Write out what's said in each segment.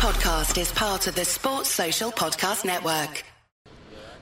podcast is part of the Sports Social Podcast Network.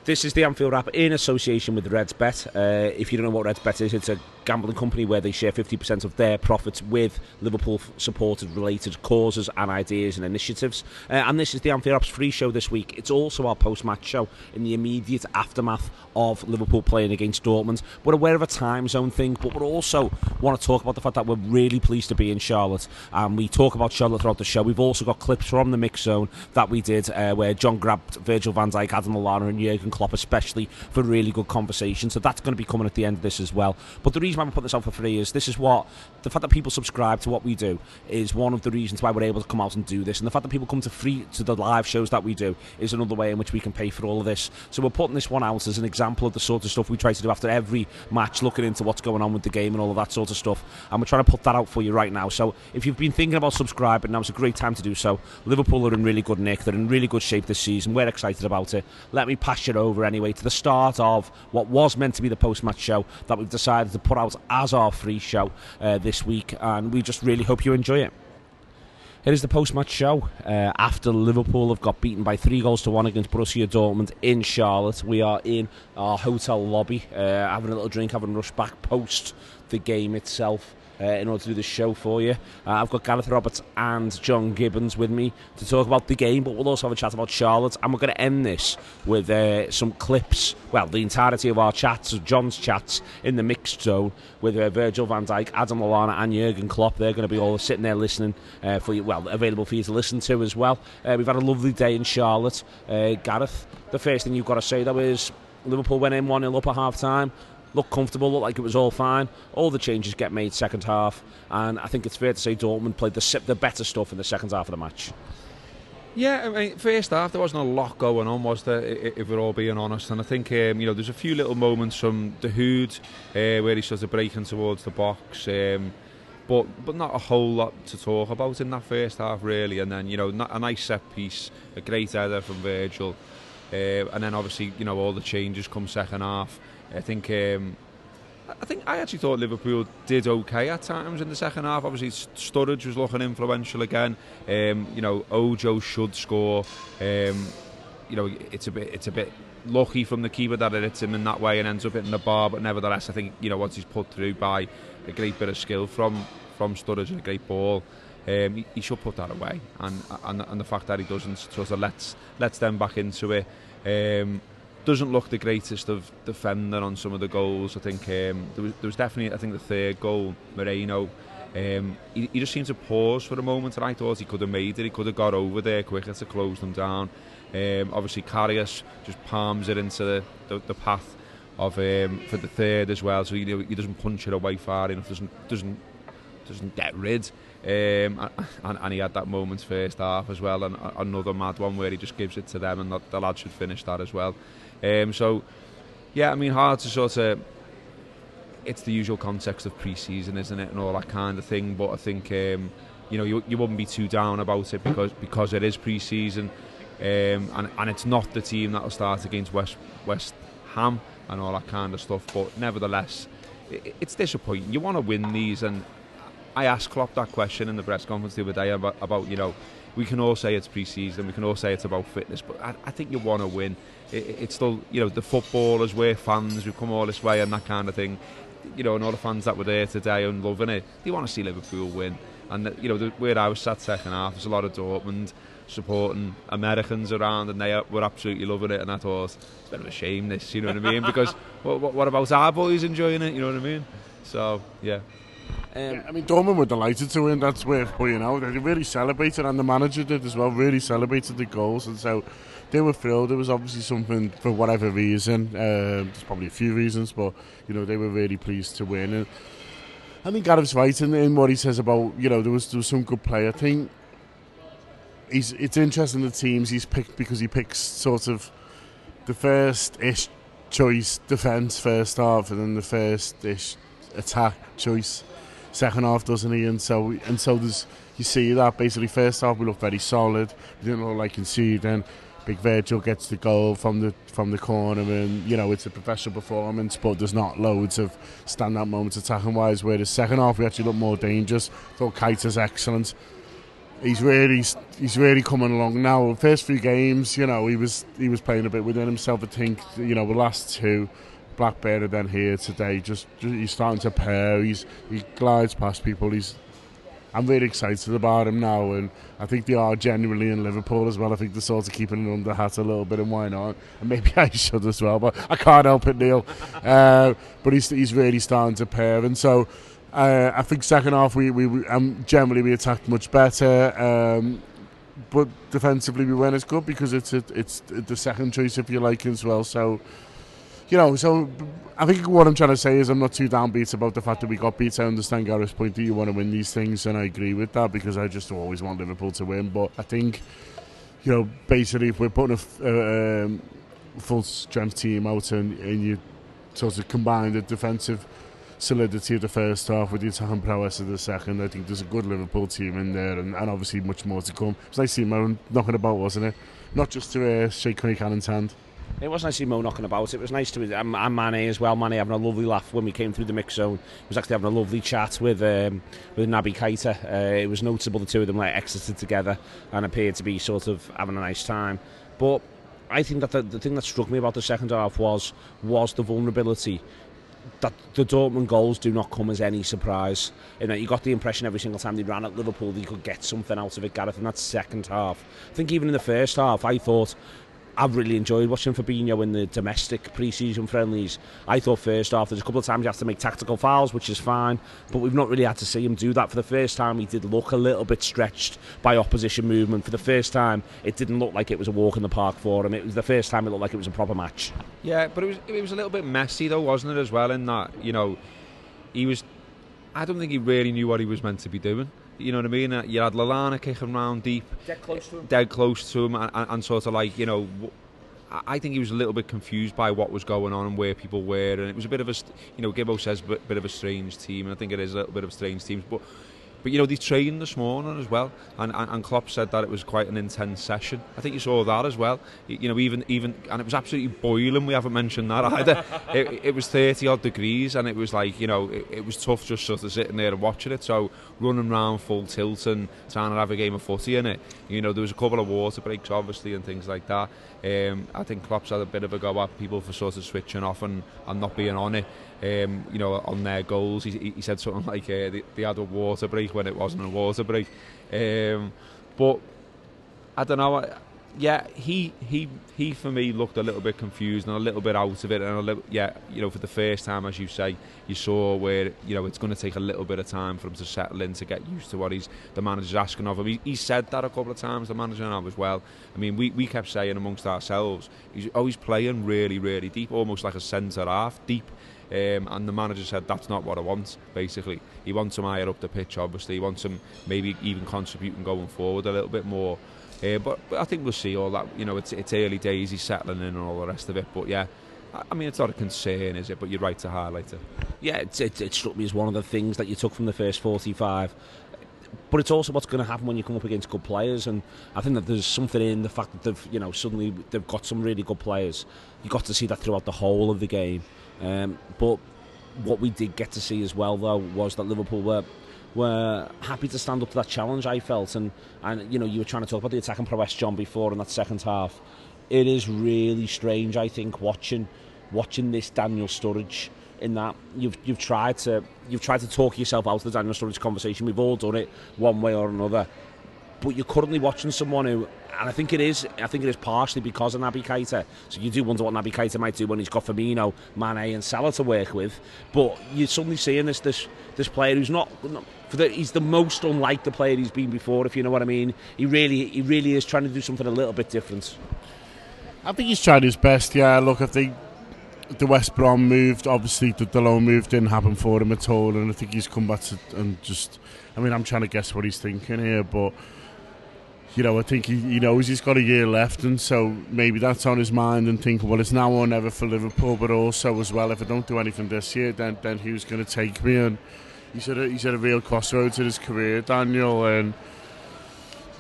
This is the Anfield Wrap in association with RedsBet. Uh, if you don't know what Reds Bet is, it's a gambling company where they share 50% of their profits with Liverpool supported related causes and ideas and initiatives. Uh, and this is the Anfield Wrap's free show this week. It's also our post match show in the immediate aftermath of Liverpool playing against Dortmund. We're aware of a time zone thing, but we also want to talk about the fact that we're really pleased to be in Charlotte. And we talk about Charlotte throughout the show. We've also got clips from the mix zone that we did uh, where John grabbed Virgil van Dijk, Adam Lallana, and Jurgen Klopp, especially for really good conversation. So that's going to be coming at the end of this as well. But the reason why we put this out for free is this is what the fact that people subscribe to what we do is one of the reasons why we're able to come out and do this. And the fact that people come to free to the live shows that we do is another way in which we can pay for all of this. So we're putting this one out as an example of the sort of stuff we try to do after every match, looking into what's going on with the game and all of that sort of stuff. And we're trying to put that out for you right now. So if you've been thinking about subscribing, now's a great time to do so. Liverpool are in really good nick. They're in really good shape this season. We're excited about it. Let me pass it over anyway to the start of what was meant to be the post-match show that we've decided to put out as our free show uh, this week, and we just really hope you enjoy it. It is the post-match show uh, after Liverpool have got beaten by three goals to one against Borussia Dortmund in Charlotte. We are in our hotel lobby, uh, having a little drink, having rushed back post the game itself uh, in order to do the show for you. Uh, I've got Gareth Roberts and John Gibbons with me to talk about the game, but we'll also have a chat about Charlotte. And we're going to end this with uh, some clips, well, the entirety of our chats, John's chats in the mixed zone with uh, Virgil van Dijk, Adam Lallana, and Jurgen Klopp. They're going to be all sitting there listening uh, for you, well, available for you to listen to as well. Uh, we've had a lovely day in Charlotte. Gareth, the first thing you've got to say though is Liverpool went in 1 0 up at half time looked comfortable, looked like it was all fine. All the changes get made second half, and I think it's fair to say Dortmund played the, the better stuff in the second half of the match. Yeah, I mean, first half there wasn't a lot going on, was there? If we're all being honest, and I think um, you know there's a few little moments from the Hood uh, where he starts breaking towards the box, um, but but not a whole lot to talk about in that first half really. And then you know a nice set piece, a great header from Virgil, uh, and then obviously you know all the changes come second half. I think um, I think I actually thought Liverpool did okay at times in the second half. Obviously, Sturridge was looking influential again. Um, you know, Ojo should score. Um, you know, it's a bit it's a bit lucky from the keeper that it hits him in that way and ends up hitting the bar. But nevertheless, I think you know once he's put through by a great bit of skill from from Sturridge and a great ball. Um, he, he should put that away, and, and and the fact that he doesn't sort of lets lets them back into it. Um, doesn't look the greatest of defender on some of the goals. I think um, there, was, there was definitely, I think the third goal, Moreno, um, he, he just seemed to pause for a moment and I thought he could have made it, he could have got over there quicker to close them down. Um, obviously Carrius just palms it into the, the, the path of um, for the third as well, so you know, he doesn't punch it away far enough, doesn't, doesn't, doesn't get rid. Um, and, and he had that moment first half as well, and another mad one where he just gives it to them and the, the lad should finish that as well. Um, so, yeah, I mean, hard to sort of. It's the usual context of pre-season, isn't it, and all that kind of thing. But I think um, you know you, you wouldn't be too down about it because because it is pre-season, um, and and it's not the team that'll start against West West Ham and all that kind of stuff. But nevertheless, it, it's disappointing. You want to win these, and I asked Klopp that question in the press conference the other day about, about you know we can all say it's pre-season, we can all say it's about fitness, but I, I think you want to win. It, it's still, you know, the footballers, we're fans, we've come all this way and that kind of thing. You know, and all the fans that were there today and loving it, they want to see Liverpool win. And, uh, you know, the, where I was sat second half, there's a lot of Dortmund supporting Americans around and they were absolutely loving it and I thought, it's a bit of a shame this, you know what I mean? Because what, what, what about our boys enjoying it, you know what I mean? So, yeah. Um, yeah, I mean, Dortmund were delighted to win. That's worth pointing out. They really celebrated, and the manager did as well. Really celebrated the goals, and so they were thrilled. It was obviously something for whatever reason. Uh, there's probably a few reasons, but you know they were really pleased to win. And I think Gareth's right in, in what he says about you know there was there was some good play. I think he's it's interesting the teams he's picked because he picks sort of the first ish choice defence first half and then the first ish attack choice second half, doesn't he? And so and so there's you see that basically first half we look very solid. We didn't look like conceding. Big Virgil gets the goal from the from the corner, and you know it's a professional performance, but there's not loads of standout moments attacking wise. Where the second half we actually look more dangerous. Thought Keita's excellent. he's really he's really coming along now. First few games, you know, he was he was playing a bit within himself. I think you know the last two, Blackburn and then here today, just, just he's starting to pair. He's he glides past people. He's I'm really excited about him now, and I think they are genuinely in Liverpool as well. I think they're sort of keeping it under hat a little bit, and why not? And maybe I should as well, but I can't help it, Neil. uh, but he's he's really starting to pair, and so uh, I think second half we we, we um, generally we attacked much better. Um, but defensively we weren't as good because it's a, it's the second choice if you like as well. So you know, so I think what I'm trying to say is I'm not too downbeat about the fact that we got beat. I understand Gareth's point that you want to win these things, and I agree with that because I just always want Liverpool to win. But I think, you know, basically, if we're putting a uh, um, full strength team out and, and you sort of combine the defensive solidity of the first half with the attacking prowess of the second. I think there's a good Liverpool team in there and, and obviously much more to come. It's nice seeing them knocking about, wasn't it? Not just to uh, shake Connie Cannon's hand. It was nice to see Mo knocking about. It was nice to um, and Mane as well. Mane having a lovely laugh when we came through the mix zone. He was actually having a lovely chat with um, with Naby Keita. Uh, it was notable the two of them like exited together and appeared to be sort of having a nice time. But I think that the, the thing that struck me about the second half was was the vulnerability that the Dortmund goals do not come as any surprise. You know, you got the impression every single time they ran at Liverpool that you could get something out of it, Gareth, in that second half. I think even in the first half, I thought I've really enjoyed watching Fabinho in the domestic pre-season friendlies. I thought first half there's a couple of times he has to make tactical fouls, which is fine, but we've not really had to see him do that. For the first time, he did look a little bit stretched by opposition movement. For the first time, it didn't look like it was a walk in the park for him. It was the first time it looked like it was a proper match. Yeah, but it was it was a little bit messy though, wasn't it? As well, in that you know, he was. I don't think he really knew what he was meant to be doing. you know what I mean? Uh, you had Lallana kicking round deep. Dead close to him. Dead close to him, and, and, and sort of like, you know, I think he was a little bit confused by what was going on and where people were, and it was a bit of a, you know, Gibbo says, a bit of a strange team, and I think it is a little bit of a strange team, but but you know, they trained this morning as well, and, and, and Klopp said that it was quite an intense session. I think you saw that as well. You know, even even and it was absolutely boiling. We haven't mentioned that either. it, it was thirty odd degrees, and it was like you know, it, it was tough just sort of sitting there and watching it. So running around full tilt and trying to have a game of footy in it. You know, there was a couple of water breaks obviously and things like that. Um, I think Klopp's had a bit of a go at people for sort of switching off and, and not being on it um, you know, on their goals. He, he said something like uh, they, they, had a water break when it wasn't a water break. Um, but I don't know. Yeah, he he he for me looked a little bit confused and a little bit out of it, and a little yeah, you know, for the first time, as you say, you saw where you know it's going to take a little bit of time for him to settle in to get used to what he's the manager's asking of him. He, he said that a couple of times, the manager and I as well. I mean, we, we kept saying amongst ourselves, he's always playing really really deep, almost like a centre half deep. Um, and the manager said that's not what I want. Basically, he wants him higher up the pitch. Obviously, he wants him maybe even contributing going forward a little bit more. Uh, but, but I think we'll see all that. You know, it's it's early days. He's settling in and all the rest of it. But yeah, I mean, it's not a concern, is it? But you're right to highlight it. Yeah, it, it, it struck me as one of the things that you took from the first 45 but it's also what's going to happen when you come up against good players and I think that there's something in the fact that they've you know suddenly they've got some really good players You've got to see that throughout the whole of the game Um, but what we did get to see as well, though, was that Liverpool were were happy to stand up to that challenge, I felt. And, and you know, you were trying to talk about the attack and prowess, John, before in that second half. It is really strange, I think, watching watching this Daniel Sturridge in that you've you've tried to you've tried to talk yourself out of the Daniel Sturridge conversation. We've all done it one way or another. But you're currently watching someone who and I think it is. I think it is partially because of Naby Keita. So you do wonder what Naby Keita might do when he's got Firmino, Mane, and Salah to work with. But you're suddenly seeing this this this player who's not. not the, he's the most unlike the player he's been before, if you know what I mean. He really, he really is trying to do something a little bit different. I think he's tried his best. Yeah, look, I think the West Brom moved, obviously the, the loan move didn't happen for him at all, and I think he's come back to, and just. I mean, I'm trying to guess what he's thinking here, but you know, I think he, he knows he's got a year left, and so maybe that's on his mind and thinking, well, it's now or never for Liverpool, but also as well, if I don't do anything this year, then then who's going to take me? And he's at a, he's at a real crossroads in his career, Daniel, and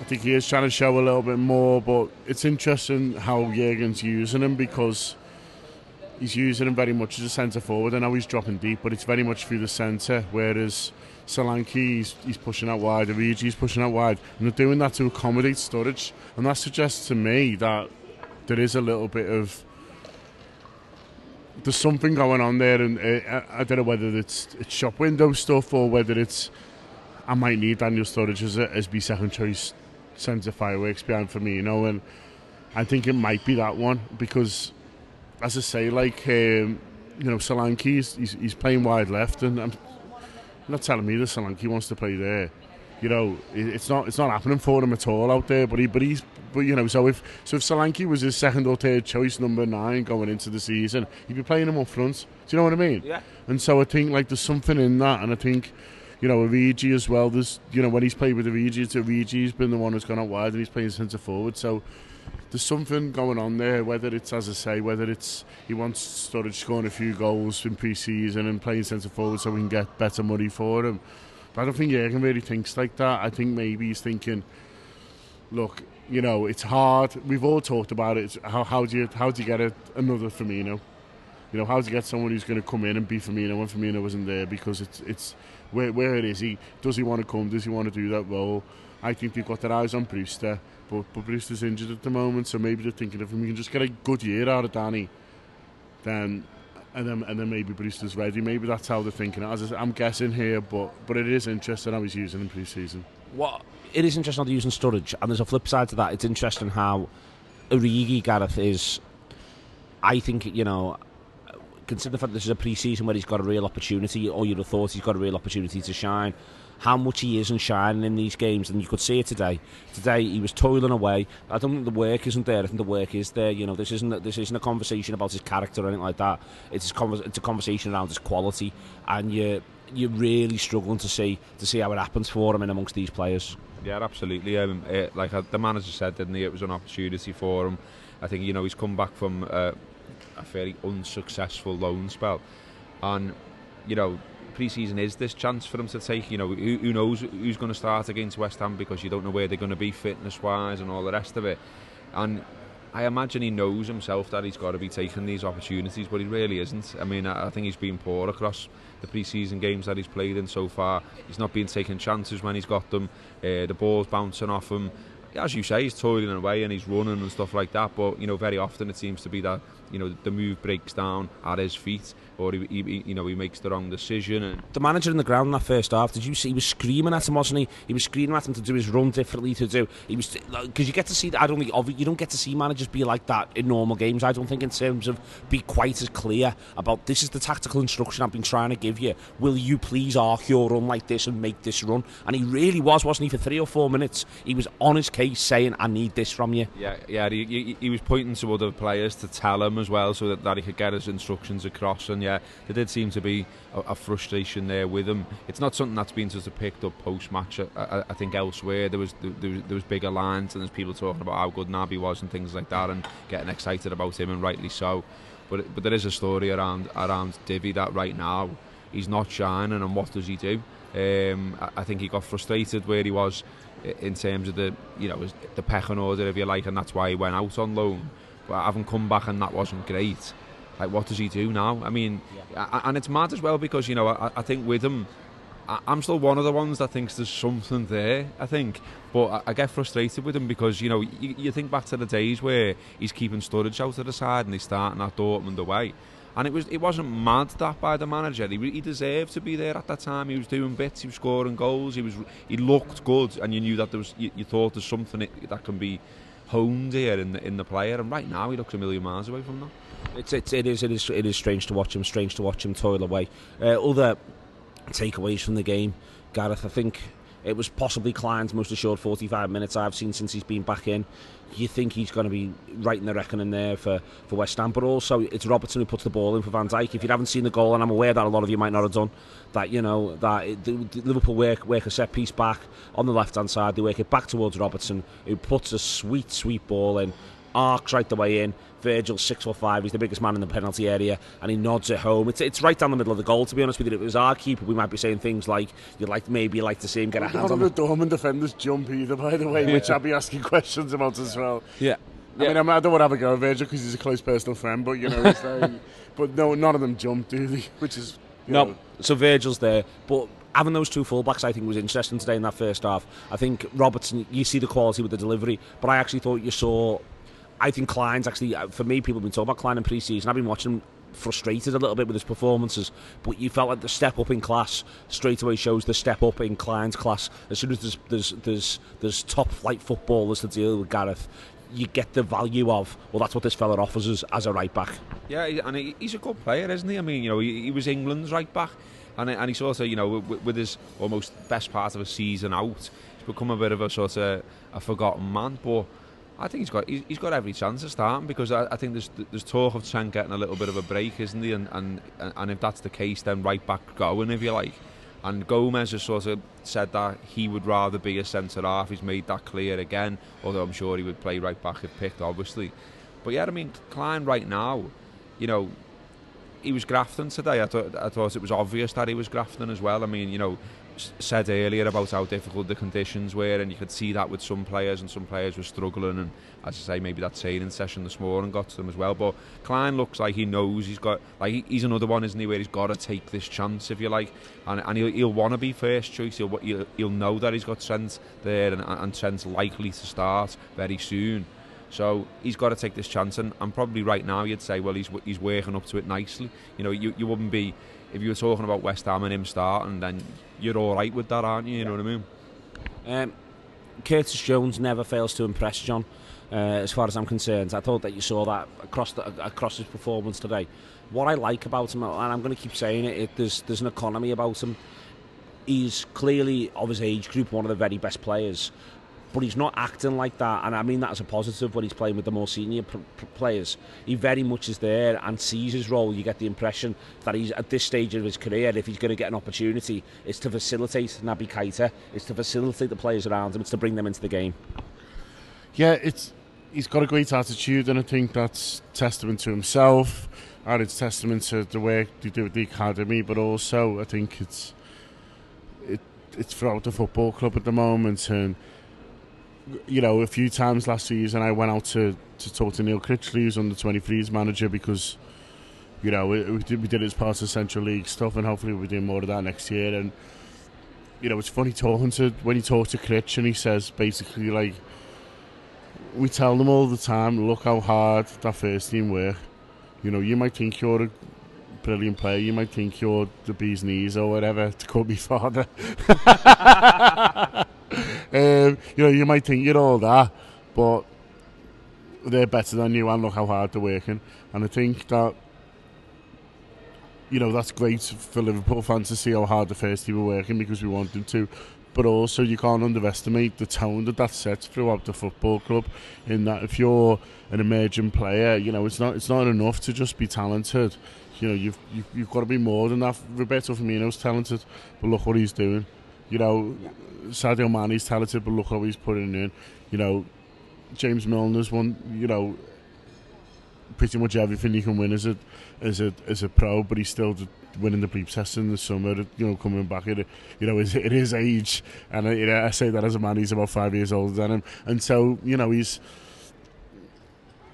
I think he is trying to show a little bit more. But it's interesting how Jurgen's using him because he's using him very much as a centre forward, and now he's dropping deep, but it's very much through the centre, whereas Solanke, he's, he's pushing out wide, Origi's pushing out wide, and they're doing that to accommodate Sturridge. And that suggests to me that there is a little bit of there's something going on there, and uh, I don't know whether it's, it's shop window stuff or whether it's I might need Daniel Sturridge as, a, as my second choice centre fireworks behind for me, you know, and I think it might be that one because, as I say, like um, you know, Solanke, he's, he's, he's playing wide left, and I'm not telling me that Solanke wants to play there. You know, it's not it's not happening for him at all out there. But he but he's but you know so if so if Solanke was his second or third choice number nine going into the season, he'd be playing him up front. Do you know what I mean? Yeah. And so I think like there's something in that, and I think you know, Origi as well. There's, you know, when he's played with Origi, it's Origi's been the one who's gone out wide and he's playing centre forward. So there's something going on there, whether it's, as I say, whether it's he wants Sturridge scoring a few goals in pre-season and playing centre forward so we can get better money for him. But I don't think Jurgen really thinks like that. I think maybe he's thinking, look, you know, it's hard. We've all talked about it. How, how do you how do you get a, another Firmino? You know, how do you get someone who's going to come in and be Firmino when Firmino wasn't there? Because it's it's where where is he? Does he want to come? Does he want to do that role? I think they've got their eyes on Brewster, but, but Brewster's injured at the moment, so maybe they're thinking if we can just get a good year out of Danny, then and then and then maybe Brewster's ready. Maybe that's how they're thinking. As I, am guessing here, but but it is interesting how he's using in pre-season. What it is interesting how they're using Sturridge, and there's a flip side to that. It's interesting how Origi Gareth is. I think you know consider the fact this is a pre-season where he's got a real opportunity, or you'd have thought he's got a real opportunity to shine. How much he isn't shining in these games, and you could see it today. Today he was toiling away. I don't think the work isn't there. I think the work is there. You know, this isn't this isn't a conversation about his character or anything like that. It's a, it's a conversation around his quality, and you you're really struggling to see to see how it happens for him in amongst these players. Yeah, absolutely. Um, it, like uh, the manager said, didn't he? It was an opportunity for him. I think you know he's come back from. Uh, a fairly unsuccessful loan spell. And, you know, pre-season is this chance for them to take. You know, who, who knows who's going to start against West Ham because you don't know where they're going to be fitness-wise and all the rest of it. And I imagine he knows himself that he's got to be taking these opportunities, but he really isn't. I mean, I, think he's been poor across the pre-season games that he's played in so far. He's not been taking chances when he's got them. Uh, the ball's bouncing off him. As you say, he's toiling away and he's running and stuff like that. But you know, very often it seems to be that you know the move breaks down at his feet or he, he, you know he makes the wrong decision and the manager in the ground in that first half did you see he was screaming at him wasn't he? He was screaming at him to do his run differently to do he was because you get to see I don't think you don't get to see managers be like that in normal games I don't think in terms of be quite as clear about this is the tactical instruction I've been trying to give you. Will you please arc your run like this and make this run? And he really was wasn't he for three or four minutes he was on his case saying I need this from you. Yeah yeah he, he, he was pointing to other players to tell him as well so that, that he could get his instructions across and yeah there did seem to be a, a frustration there with him. It's not something that's been sort of picked up post match I, I, I, think elsewhere. There was, there was there was bigger lines and there's people talking about how good Naby was and things like that and getting excited about him and rightly so. But but there is a story around around Divi that right now he's not shining and what does he do? Um, I, I think he got frustrated where he was in terms of the you know the pecking order if you like and that's why he went out on loan. But having come back and that wasn't great. Like, what does he do now? I mean, yeah. and it's mad as well because you know I, I think with him, I, am still one of the ones that thinks there's something there. I think, but I, I get frustrated with him because you know you, you, think back to the days where he's keeping Sturridge out of the side and he's starting at Dortmund away. And it was it wasn't mad that by the manager. He, he deserved to be there at that time. He was doing bits. He was scoring goals. He was he looked good, and you knew that there was. You, you thought there's something that can be honed here in the in the player, and right now he looks a million miles away from that. It's, it's it is it is it is strange to watch him. Strange to watch him toil away. Uh, other takeaways from the game, Gareth. I think it was possibly Clyne's most assured 45 minutes I've seen since he's been back in. You think he's going to be right in the reckoning there for, for West Ham, but also it's Robertson who puts the ball in for Van Dijk. If you haven't seen the goal, and I'm aware that a lot of you might not have done, that you know that it, the, the Liverpool work work a set piece back on the left hand side, they work it back towards Robertson, who puts a sweet sweet ball in, arcs right the way in. Virgil six foot five. He's the biggest man in the penalty area, and he nods it home. It's it's right down the middle of the goal. To be honest with you, if it was our keeper, we might be saying things like you'd like maybe like to see him get a hand on. the Dortmund defenders jump either, by the way, yeah. which I'll be asking questions about as well. Yeah. I yeah. mean, I'm, I do not want to have a go at Virgil because he's a close personal friend, but you know, like, but no, none of them jump, do they? Which is no. Know. So Virgil's there, but having those two fullbacks, I think, was interesting today in that first half. I think Robertson, you see the quality with the delivery, but I actually thought you saw. I think Clyne's actually, uh, for me, people have been talking about Klein in pre-season. I've been watching him frustrated a little bit with his performances, but you felt like the step up in class straight away shows the step up in Clyne's class. As soon as there's there's there's, there's top flight footballers to deal with Gareth, you get the value of well that's what this fella offers us as a right back yeah and he's a good player isn't he I mean you know he, he was England's right back and, and he's also you know with, with, his almost best part of a season out he's become a bit of a sort of a forgotten man but I think he's got he's got every chance of starting because I, I think there's there's talk of Trent getting a little bit of a break, isn't he? And and and if that's the case, then right back going if you like. And Gomez has sort of said that he would rather be a centre half. He's made that clear again, although I'm sure he would play right back if picked, obviously. But yeah, I mean, Clyne right now, you know, he was grafting today. I thought I thought it was obvious that he was grafting as well. I mean, you know, said earlier about how difficult the conditions were, and you could see that with some players, and some players were struggling. And as I say, maybe that training session this morning got to them as well. But Clyne looks like he knows he's got like he's another one, isn't he, where he's got to take this chance, if you like, and, and he'll, he'll want to be first choice. He'll, he'll, he'll know that he's got Trent there, and, and Trent's likely to start very soon. So he's got to take this chance, and, and probably right now you'd say, well, he's he's working up to it nicely. You know, you, you wouldn't be if you were talking about West Ham and him starting, then you're all right with that, aren't you? You yeah. know what I mean? Um, Curtis Jones never fails to impress John. Uh, as far as I'm concerned, I thought that you saw that across the, across his performance today. What I like about him, and I'm going to keep saying it, it there's there's an economy about him. He's clearly of his age group one of the very best players. But he's not acting like that, and I mean that as a positive when he's playing with the more senior players. He very much is there and sees his role. You get the impression that he's at this stage of his career, if he's going to get an opportunity, it's to facilitate Naby Keita, it's to facilitate the players around him, it's to bring them into the game. Yeah, it's he's got a great attitude, and I think that's testament to himself, and it's testament to the work they do at the academy. But also, I think it's it, it's throughout the football club at the moment, and you know, a few times last season I went out to, to talk to Neil Critchley, who's under 23s manager, because, you know, we, we, did, we did it as part of Central League stuff, and hopefully we'll be doing more of that next year. And, you know, it's funny talking to, when you talk to Critch and he says basically, like, we tell them all the time, look how hard that first team work. You know, you might think you're a brilliant player, you might think you're the bee's knees or whatever, to call me father. um, you know, you might think you're all that, but they're better than you and look how hard they're working. And I think that, you know, that's great for Liverpool fans to see how hard the first team are working because we want them to. But also, you can't underestimate the tone that that sets throughout the football club. In that, if you're an emerging player, you know it's not it's not enough to just be talented. You know, you've you've, you've got to be more than that. Roberto Firmino's talented, but look what he's doing. You know, yeah. Sadio Mane's talented, but look how he's putting in. You know, James Milner's won. You know, pretty much everything he can win as a as a as a pro, but he's still winning the bleep test in the summer. You know, coming back at it, you know, at it is age, and you know, I say that as a man, he's about five years older than him, and so you know he's.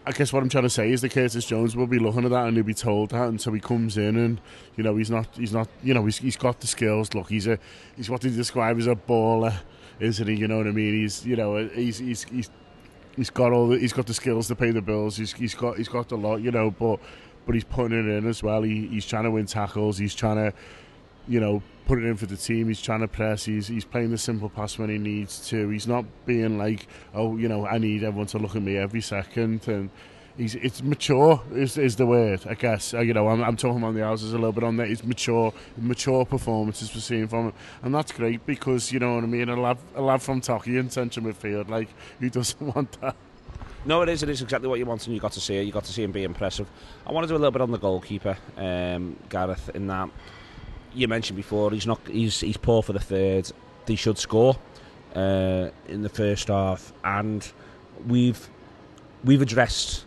I guess what I'm trying to say is that Curtis Jones will be looking at that and he'll be told that, and so he comes in and you know he's not he's not you know he's, he's got the skills. Look, he's a he's what they describe as a baller, isn't he? You know what I mean? He's you know he's he's he's he's got all the, he's got the skills to pay the bills. He's he's got he's got a lot, you know, but but he's putting it in as well. He, he's trying to win tackles. He's trying to you know put it in for the team. He's trying to press. He's he's playing the simple pass when he needs to. He's not being like, oh, you know, I need everyone to look at me every second. And he's it's mature is is the word, I guess. Uh, you know, I'm, I'm talking on the houses a little bit on that. He's mature, mature performances we're seeing from him, and that's great because you know what I mean. A lad, a lad from Toki in central midfield, like who doesn't want that? No, it is. It is exactly what you want, and you got to see it. You got to see him be impressive. I want to do a little bit on the goalkeeper, um, Gareth. In that you mentioned before, he's not. He's he's poor for the third. They should score uh, in the first half, and we've we've addressed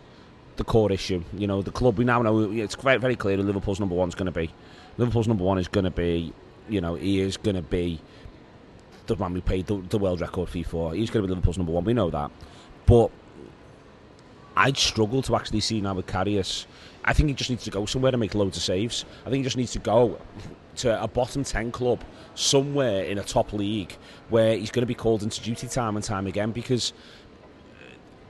the core issue. You know, the club we now know it's quite very clear. Liverpool's number one is going to be Liverpool's number one is going to be. You know, he is going to be the man we paid the, the world record fee for. He's going to be Liverpool's number one. We know that, but I'd struggle to actually see now with Karius. I think he just needs to go somewhere and make loads of saves. I think he just needs to go to a bottom 10 club somewhere in a top league where he's going to be called into duty time and time again because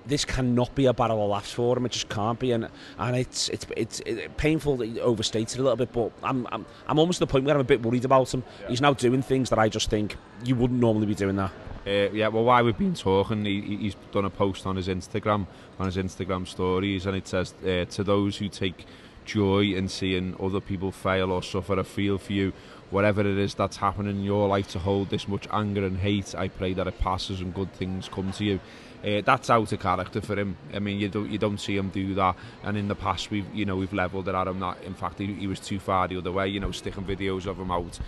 this cannot be a battle of laughs for him. It just can't be, and and it's it's it's, it's painful that he overstated a little bit. But I'm I'm I'm almost at the point where I'm a bit worried about him. Yeah. He's now doing things that I just think you wouldn't normally be doing that. Uh, yeah, well, while we've been talking, he, he's done a post on his Instagram, on his Instagram stories, and it says, uh, "To those who take joy in seeing other people fail or suffer, I feel for you." whatever it is that's happening in your life to hold this much anger and hate, I pray that it passes and good things come to you. uh, that's out of character for him. I mean, you don't you don't see him do that. And in the past, we've you know we've levelled it at him. That in fact, he, he was too far the other way. You know, sticking videos of him out,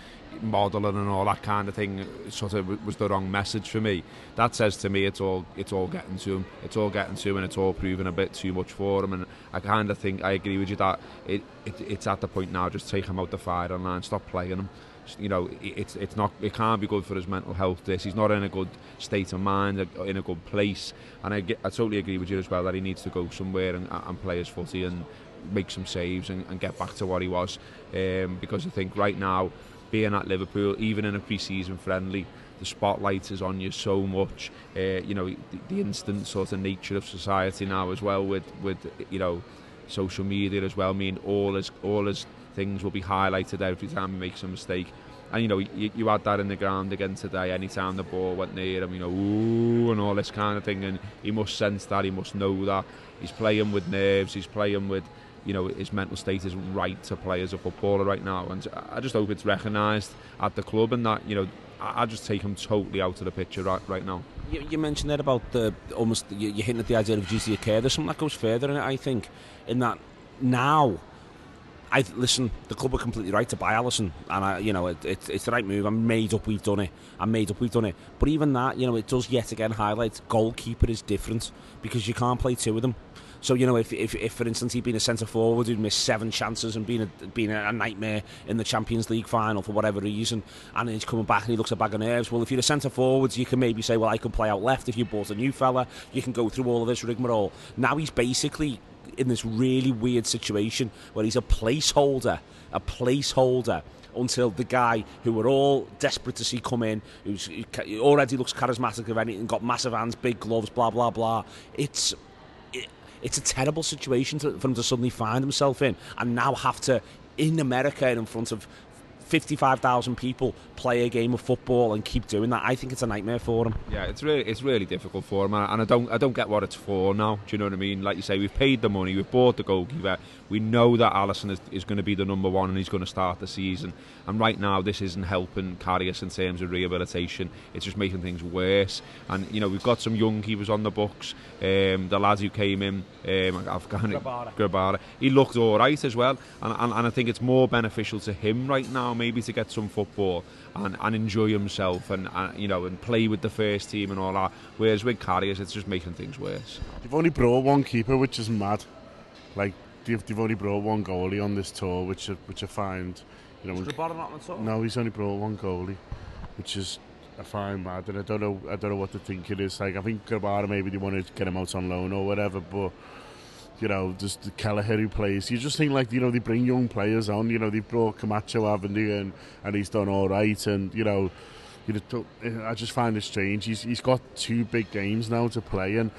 modelling and all that kind of thing. Sort of was the wrong message for me. That says to me it's all it's all getting to him. It's all getting to him, and it's all proving a bit too much for him. And I kind of think I agree with you that it, it it's at the point now. Just take him out the fire and line, stop playing him. You know, it's it's not it can't be good for his mental health. This he's not in a good state of mind, in a good place, and I, get, I totally agree with you as well that he needs to go somewhere and, and play his footy and make some saves and, and get back to what he was. Um, because I think right now, being at Liverpool, even in a pre-season friendly, the spotlight is on you so much. Uh, you know, the, the instant sort of nature of society now as well with with you know social media as well. I mean, all his all his things will be highlighted every time he makes a mistake. And you know, you, you had that in the ground again today. Anytime the ball went near him, you know, ooh, and all this kind of thing. And he must sense that. He must know that. He's playing with nerves. He's playing with, you know, his mental state isn't right to play as a footballer right now. And I just hope it's recognised at the club and that, you know, I, just take him totally out of the picture right, right now. You, you mentioned there about the almost you, you're hinting at the idea of duty of care. There's something that goes further in it, I think, in that now I listen. The club were completely right to buy Alisson, and I, you know, it, it, it's the right move. I'm made up. We've done it. I'm made up. We've done it. But even that, you know, it does yet again highlight goalkeeper is different because you can't play two of them. So you know, if, if, if for instance he'd been a centre forward who'd missed seven chances and been a, been a nightmare in the Champions League final for whatever reason, and he's coming back and he looks a bag of nerves. Well, if you're a centre forwards, you can maybe say, well, I can play out left. If you bought a new fella, you can go through all of this rigmarole. Now he's basically in this really weird situation where he's a placeholder, a placeholder until the guy who we're all desperate to see come in, who's who already looks charismatic of anything, got massive hands, big gloves, blah blah blah. It's it, it's a terrible situation to, for him to suddenly find himself in, and now have to in America in front of 55,000 people play a game of football and keep doing that. I think it's a nightmare for them. Yeah, it's really it's really difficult for them, and I don't I don't get what it's for now. Do you know what I mean? Like you say, we've paid the money, we've bought the goalkeeper. We know that Alisson is, is going to be the number one, and he's going to start the season. And right now, this isn't helping Karius in terms of rehabilitation. It's just making things worse. And you know, we've got some young keepers on the books. Um, the lads who came in, um, Afghan Grabara. He looked all right as well, and, and and I think it's more beneficial to him right now maybe to get some football and, and enjoy himself and, and you know and play with the first team and all that. Whereas with Karius, it's just making things worse. You've only brought one keeper, which is mad. Like they've, they've only brought one goalie on this tour, which which I find. You know, not on the tour? No, he's only brought one goalie, which is I find mad, and I don't know I don't know what to think it is. Like I think Grabara maybe they want to get him out on loan or whatever, but you know, just Kelleher who plays. You just think like, you know, they bring young players on. You know, they brought Camacho, haven't they? And, and he's done all right. And, you know, you know, eh, I just find it strange. He's, he's got two big games now to play. And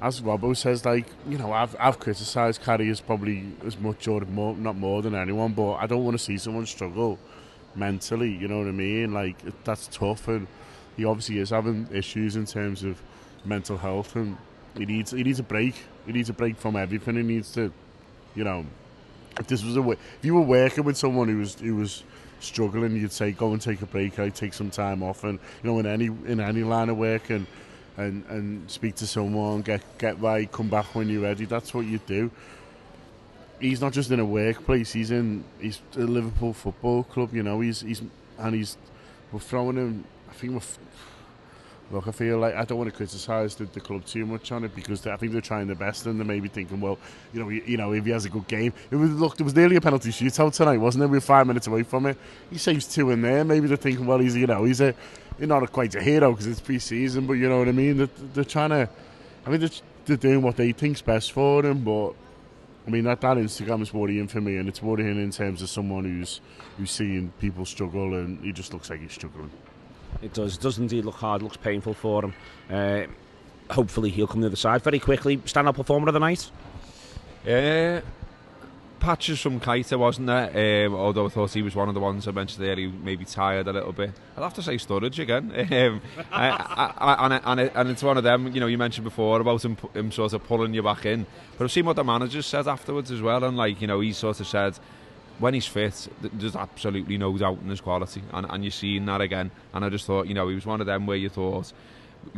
as Robbo says, like, you know, I've, I've criticised Karius probably as much or more, not more than anyone, but I don't want to see someone struggle mentally, you know what I mean? Like, that's tough. And he obviously is having issues in terms of mental health. And he needs, he needs a break he needs a break from everything. He needs to, you know, if this was a way, if you were working with someone who was who was struggling, you'd say go and take a break, I take some time off, and you know in any in any line of work and and and speak to someone, get get right, come back when you're ready. That's what you do. He's not just in a workplace. He's in he's a Liverpool Football Club. You know, he's he's and he's we're throwing him. I think we're Look, I feel like I don't want to criticise the, the, club too much on it because I think they're trying their best and they're maybe thinking, well, you know, you, you know, if he has a good game, it was look, there was nearly a penalty shootout tonight, wasn't it? We were five minutes away from it. He saves two in there. Maybe they're thinking, well, he's you know, he's a, he's not a, quite a hero because it's pre-season, but you know what I mean. They're, they're trying to, I mean, they're doing what they think's best for him. But I mean, that, that Instagram is worrying for me, and it's worrying in terms of someone who's who's seeing people struggle, and he just looks like he's struggling. It does. It does indeed look hard. Looks painful for him. Uh, hopefully he'll come to the other side very quickly. Stand-up performer of the night. Uh, patches from Keita, wasn't there? Um, although I thought he was one of the ones I mentioned there, he maybe tired a little bit. I'd have to say Sturridge again. Um, I, I, I, and, and it's one of them, you know, you mentioned before about him, him sort of pulling you back in. But I've seen what the manager said afterwards as well, and like, you know, he sort of said, when he's fit, there's absolutely no doubt in his quality. And, and you're seeing that again. And I just thought, you know, he was one of them where you thought,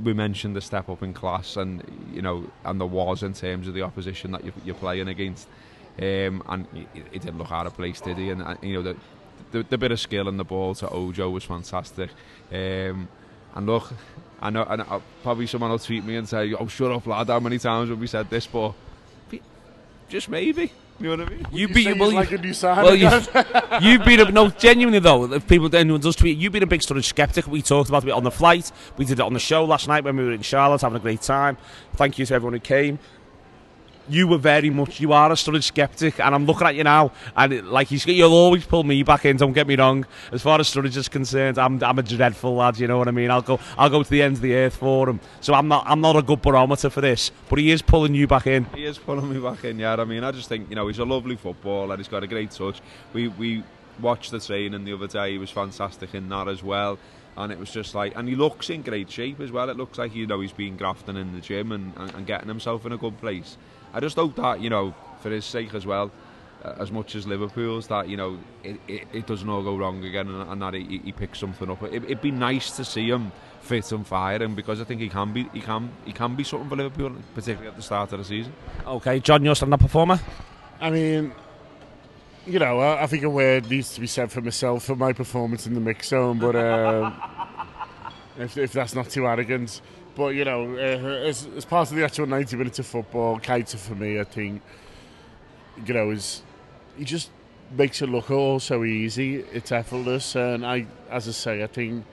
we mentioned the step up in class and, you know, and there was in terms of the opposition that you're, you're playing against. Um, and he, he didn't look out of place, did he? And, uh, you know, the, the, the bit of skill in the ball to Ojo was fantastic. Um, and look, I know, and I'll, probably someone will tweet me and say, oh, shut up, lad, how many times have we said this? But just maybe, You know what I mean? You beat well, like you, a new sign well, you, you've been a no genuinely though. If people anyone does tweet, you've been a big Sturridge skeptic. We talked about it on the flight. We did it on the show last night when we were in Charlotte, having a great time. Thank you to everyone who came you were very much you are a Sturridge skeptic, and I'm looking at you now, and it, like he's, you'll always pull me back in. Don't get me wrong. As far as Sturridge is concerned, I'm I'm a dreadful lad. You know what I mean? I'll go I'll go to the end of the earth for him. So I'm not I'm not a good barometer for this, but he is pulling you back in. He is pulling me back in. Yeah, I mean, I just think you know he's a lovely footballer. He's got a great touch. We we watched the training the other day. He was fantastic in that as well and it was just like, and he looks in great shape as well. It looks like you know he's been grafting in the gym and, and, and getting himself in a good place. I just hope that you know for his sake as well, uh, as much as Liverpool's, that you know it, it, it doesn't all go wrong again, and, and that he, he picks something up. It, would be nice to see him fit and firing because I think he can be he can he can be something for Liverpool, particularly at the start of the season. Okay, John, you're stand-up performer. I mean, you know, I, I, think a word needs to be said for myself for my performance in the mix zone, but um, if, if that's not too arrogant. But you know, uh, as, as part of the actual 90 minutes of football, Keita for me, I think, you know, is he just makes it look all so easy. It's effortless, and I, as I say, I think,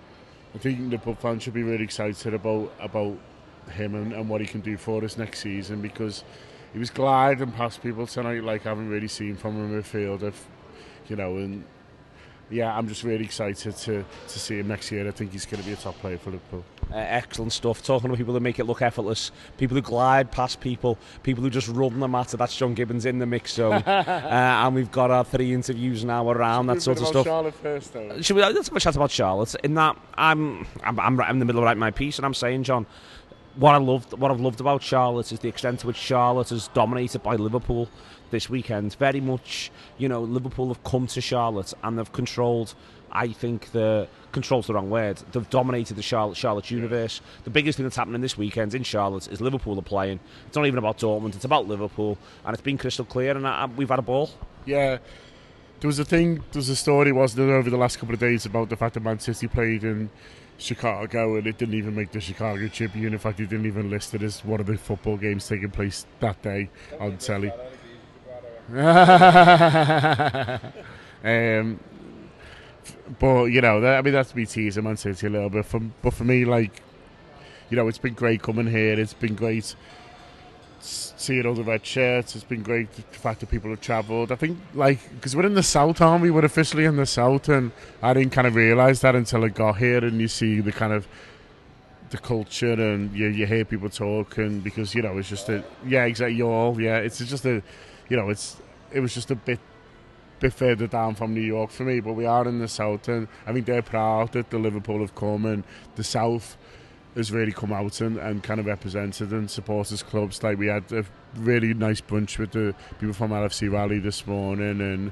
I think the pub fans should be really excited about about him and, and what he can do for us next season because he was gliding past people tonight like I haven't really seen from him in midfield. If, you know, and yeah, I'm just really excited to, to see him next year. I think he's going to be a top player for Liverpool. Uh, excellent stuff. Talking to people that make it look effortless, people who glide past people, people who just run the matter. That's John Gibbons in the mix zone. uh, and we've got our three interviews now around that sort of stuff. Charlotte first, though. Should we, let's have a chat about Charlotte. In that, I'm, I'm, I'm, I'm in the middle of writing my piece, and I'm saying, John, what I loved, what I've loved about Charlotte is the extent to which Charlotte is dominated by Liverpool this weekend. Very much, you know, Liverpool have come to Charlotte and they've controlled. I think the controls the wrong word. They've dominated the Charlotte Charlotte universe. The biggest thing that's happening this weekend in Charlotte is Liverpool are playing. It's not even about Dortmund. It's about Liverpool, and it's been crystal clear. And I, we've had a ball. Yeah. There was a thing. There was a story, wasn't there, over the last couple of days about the fact that Man City played in Chicago and it didn't even make the Chicago Tribune. In fact, it didn't even list it as one of the football games taking place that day on telly. um, but you know, that, I mean, that's me teasing Man City a little bit. For, but for me, like, you know, it's been great coming here. It's been great seeing all the red shirts. It's been great the fact that people have travelled. I think, like, because we're in the south, aren't we? We're officially in the south, and I didn't kind of realise that until I got here, and you see the kind of the culture, and you, you hear people talking because you know it's just a yeah, exactly. You all yeah, it's just a you know it's it was just a bit bit further down from New York for me, but we are in the south, and I think they're proud that the Liverpool have come, and the south has really come out and, and kind of represented and supporters clubs. Like we had a really nice bunch with the people from LFC Raleigh this morning and.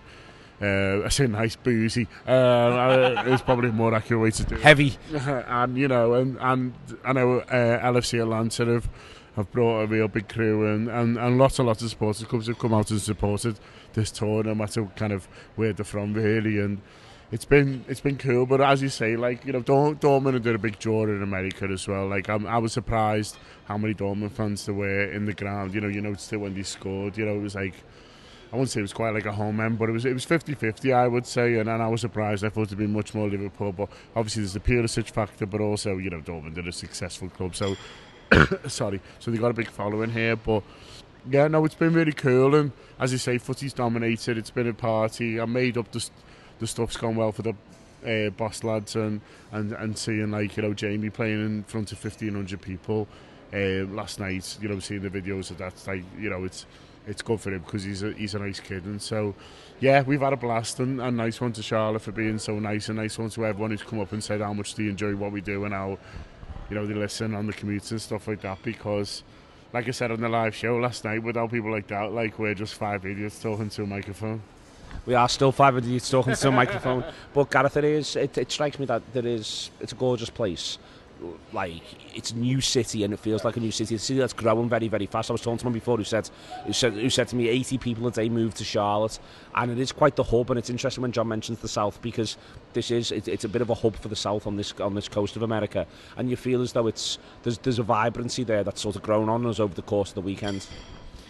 Uh, I say nice boozy. Uh, it's probably a more accurate way to do it. Heavy. and you know, and and I know uh, LFC Atlanta have have brought a real big crew and, and, and lots and lots of supporters clubs have come out and supported this tour no matter kind of where they're from really and it's been it's been cool but as you say like you know Dortmund did a big draw in America as well like I'm, I was surprised how many Dortmund fans there were in the ground you know you noticed it when they scored you know it was like I wouldn't say it was quite like a home end, but it was it was 50-50, I would say, and, and I was surprised. I thought it'd be much more Liverpool, but obviously there's the Pulisic factor, but also, you know, Dortmund are a successful club, so Sorry, so they got a big following here, but yeah, no, it's been really cool, and as you say, footy's dominated. It's been a party. I made up the the stuff's gone well for the uh, boss lads, and, and and seeing like you know Jamie playing in front of fifteen hundred people uh, last night. You know, seeing the videos of that, like you know, it's it's good for him because he's a he's a nice kid, and so yeah, we've had a blast and, a nice one to Charlotte for being so nice, and nice one to everyone who's come up and said how much they enjoy what we do and how you know they listen on the commutes and stuff like that because like I said on the live show last night, without people like that, like we're just five idiots talking to a microphone. We are still five idiots talking to a microphone, but Gareth, it is. It, it strikes me that there is. It's a gorgeous place. Like it's a new city, and it feels like a new city. A city that's growing very, very fast. I was talking to someone before who said, who said, who said to me, 80 people a day move to Charlotte, and it is quite the hub. And it's interesting when John mentions the South because this is it, it's a bit of a hub for the South on this on this coast of America, and you feel as though it's there's there's a vibrancy there that's sort of grown on us over the course of the weekend.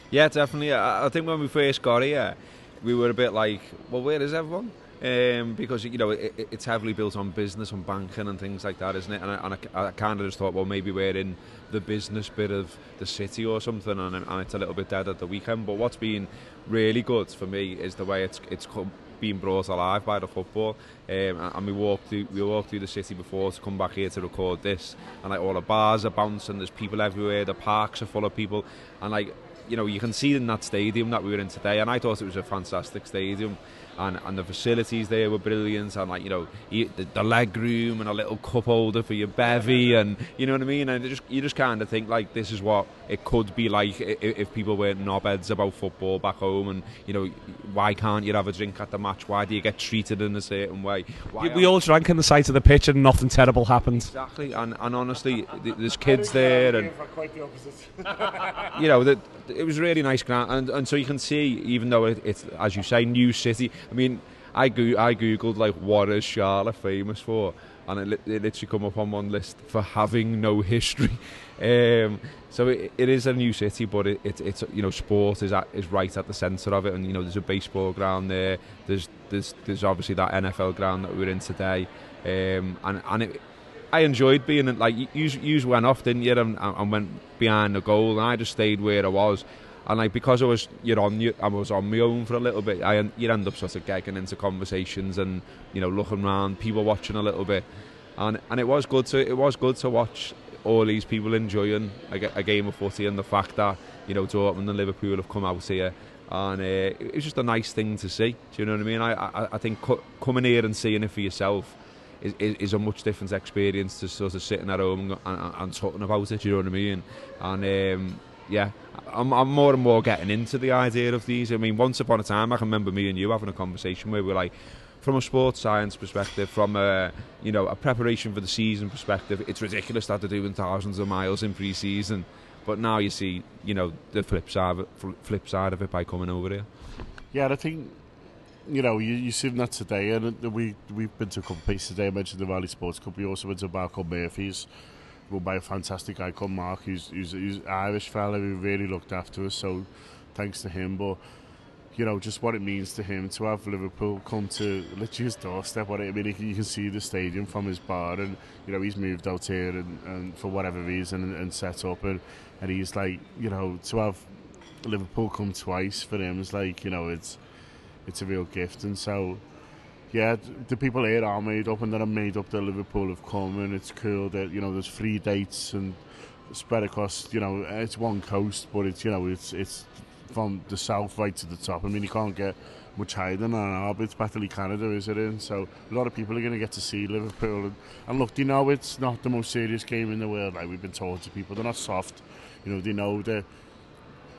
Yeah, definitely. I, I think when we first got here, we were a bit like, well, where is everyone? Um, because you know it, it's heavily built on business, on banking and things like that, isn't it? And I, and I, I kind of just thought, well, maybe we're in the business bit of the city or something, and, and it's a little bit dead at the weekend. But what's been really good for me is the way it's it's come, being brought alive by the football. Um, and we walked through we walked through the city before to come back here to record this, and like all the bars are bouncing, there's people everywhere, the parks are full of people, and like you know you can see in that stadium that we were in today, and I thought it was a fantastic stadium and, and the facilities there were brilliant. And like you know the, the leg room and a little cup holder for your bevy. And you know what I mean? And just you just kind of think like this is what it could be like if, if people were knobheads about football back home. And you know why can't you have a drink at the match? Why do you get treated in a certain way? Why we all drank in the sight of the pitch and nothing terrible happened. Exactly. And, and honestly there's kids there and you know that it was really nice ground. And, and so you can see even though it, it's as you say new city I mean, I go- I googled like what is Charlotte famous for, and it, li- it literally come up on one list for having no history. Um, so it, it is a new city, but it, it, it's you know sport is at, is right at the centre of it, and you know there's a baseball ground there. There's there's there's obviously that NFL ground that we're in today, um, and and it, I enjoyed being in, like you you went off, didn't you, and, and went behind the goal, and I just stayed where I was and like because I was you're on I was on my own for a little bit I you end up sort of getting into conversations and you know looking around people watching a little bit. And and it was good to it was good to watch all these people enjoying a, a game of footy and the fact that you know Dortmund and Liverpool have come out here and uh, it was just a nice thing to see do you know what I mean? I I, I think co- coming here and seeing it for yourself is, is, is a much different experience to sort of sitting at home and, and, and talking about it do you know what I mean? And um, yeah, I'm, I'm more and more getting into the idea of these. I mean, once upon a time, I can remember me and you having a conversation where we are like, from a sports science perspective, from a you know a preparation for the season perspective, it's ridiculous that they're doing thousands of miles in pre-season. But now you see, you know, the flip side, it, flip side of it by coming over here. Yeah, I think you know you you seen that today, and uh, we we've been to a couple of places today. I mentioned the Valley Sports Cup. We also went to a bar called Murphy's run by a fantastic guy called Mark, who's, who's, who's Irish fella who really looked after us. So thanks to him. But you know, just what it means to him to have Liverpool come to literally his doorstep. What it, I mean, you can see the stadium from his bar, and you know he's moved out here and, and for whatever reason and, and set up, and, and he's like, you know, to have Liverpool come twice for him is like, you know, it's it's a real gift, and so yeah, the people here are made up and they're made up that Liverpool have come and it's cool that, you know, there's free dates and spread across, you know, it's one coast, but it's, you know, it's it's from the south right to the top. I mean, you can't get much higher than an arb. It's Battle Canada, is it in? So a lot of people are going to get to see Liverpool. And, and look, they know it's not the most serious game in the world, like we've been told to people. They're not soft. You know, they know that,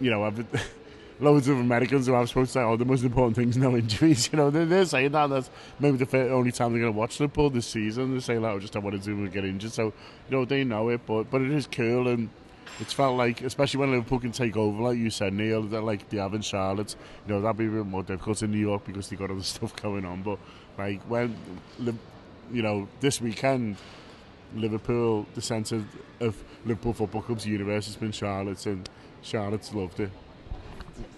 you know, I've loads of Americans who I've spoken to say, oh, the most important thing is no injuries. You know, they're, they're saying that. That's maybe the only time they're going to watch Liverpool this season. They're saying, like, oh, I just don't want to do and get injured. So, you know, they know it, but, but it is cool and it's felt like, especially when Liverpool can take over, like you said, Neil, that like they have in Charlotte, you know, that'd be a bit more difficult in New York because they got other stuff going on. But like when, you know, this weekend, Liverpool, the centre of Liverpool Football Club's universe has been Charlotte, and Charlotte's loved it.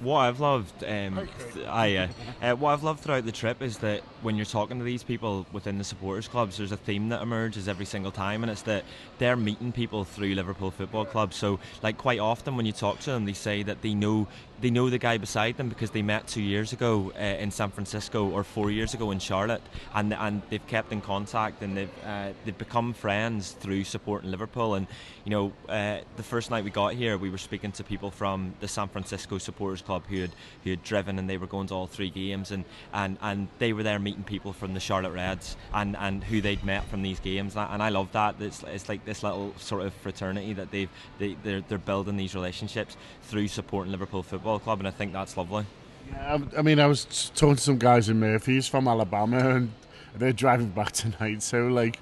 What I've loved, um, th- I, uh, uh, what I've loved throughout the trip is that when you're talking to these people within the supporters clubs, there's a theme that emerges every single time, and it's that they're meeting people through Liverpool Football Club. So, like quite often when you talk to them, they say that they know they know the guy beside them because they met two years ago uh, in San Francisco or four years ago in Charlotte, and and they've kept in contact and they've uh, they've become friends through supporting Liverpool. And you know, uh, the first night we got here, we were speaking to people from the San Francisco Supporters Club who had who had driven and they were going to all three games, and and, and they were there meeting people from the Charlotte Reds and, and who they'd met from these games. And I love that. It's, it's like this little sort of fraternity that they've they, they're, they're building these relationships through supporting Liverpool Football Club, and I think that's lovely. Yeah, I mean, I was talking to some guys in Murphy's from Alabama, and they're driving back tonight. So, like,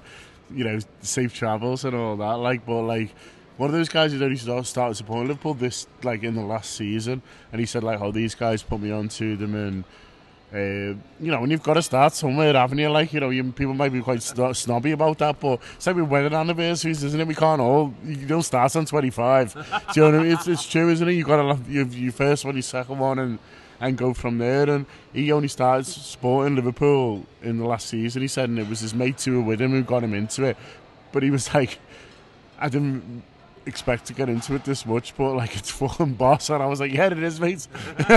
you know, safe travels and all that. Like, but like, one of those guys who'd only started supporting Liverpool this, like, in the last season, and he said, like, oh, these guys put me onto them, and uh, you know, when you've got to start somewhere, haven't you? Like, you know, you, people might be quite snobby about that, but it's like with wedding anniversaries, isn't it? We can't all, you don't start on 25. Do you know what I mean? It's, it's true, isn't it? You've got to, you your first one, your second one, and and go from there. And he only started supporting Liverpool in the last season, he said, and it was his mate who were with him who got him into it. But he was like, I didn't expect to get into it this much, but like it's fucking boss. And I was like, yeah, it is, mate.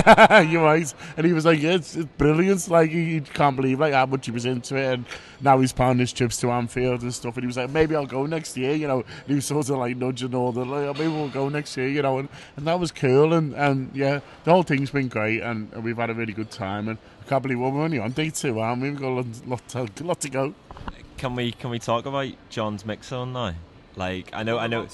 You're right. And he was like, yeah, it's, it's brilliant. Like he, he, can't believe like how much he was into it. And now he's pounding his trips to Anfield and stuff. And he was like, maybe I'll go next year. You know, and he was sort of like nudging all the like, oh, maybe we'll go next year. You know, and, and that was cool. And and yeah, the whole thing's been great, and, and we've had a really good time. And I can't believe we're only on day two, aren't we? We've got a lot, lot, to, lot to go. Can we can we talk about John's mix zone now? Like I know, I know.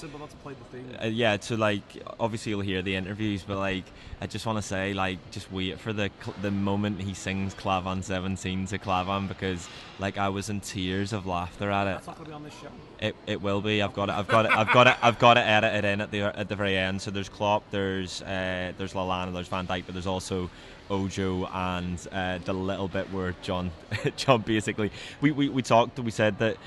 Uh, yeah, to like obviously you'll hear the interviews, but like I just want to say, like just wait for the the moment he sings Clavan 17 to Clavan because like I was in tears of laughter at it. That's not gonna be on this show. It, it will be. I've got it. I've got it. I've got it. I've got to edit it in at the at the very end. So there's Klopp, there's uh, there's Lallana, there's Van Dijk, but there's also Ojo and uh, the little bit where John John basically we, we, we talked. We said that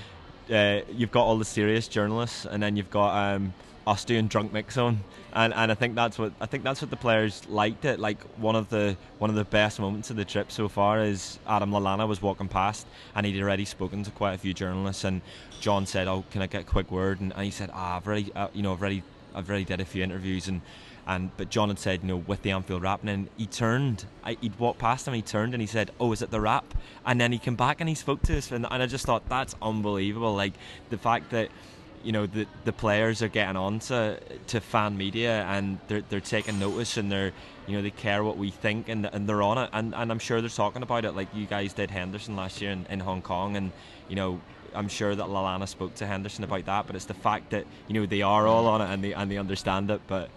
uh, you've got all the serious journalists, and then you've got um, us doing drunk mix zone, and and I think that's what I think that's what the players liked. It like one of the one of the best moments of the trip so far is Adam Lallana was walking past, and he'd already spoken to quite a few journalists, and John said, "Oh, can I get a quick word?" And, and he said, "Ah, I've already, uh, you know, I've already, I've already did a few interviews and." And but John had said, you know, with the Anfield Wrap, and then he turned. I, he'd walked past him, he turned, and he said, "Oh, is it the Wrap?" And then he came back and he spoke to us, and, and I just thought that's unbelievable. Like the fact that you know the the players are getting on to, to fan media and they're they're taking notice and they're you know they care what we think and and they're on it and and I'm sure they're talking about it like you guys did Henderson last year in, in Hong Kong and you know I'm sure that Lallana spoke to Henderson about that but it's the fact that you know they are all on it and they and they understand it but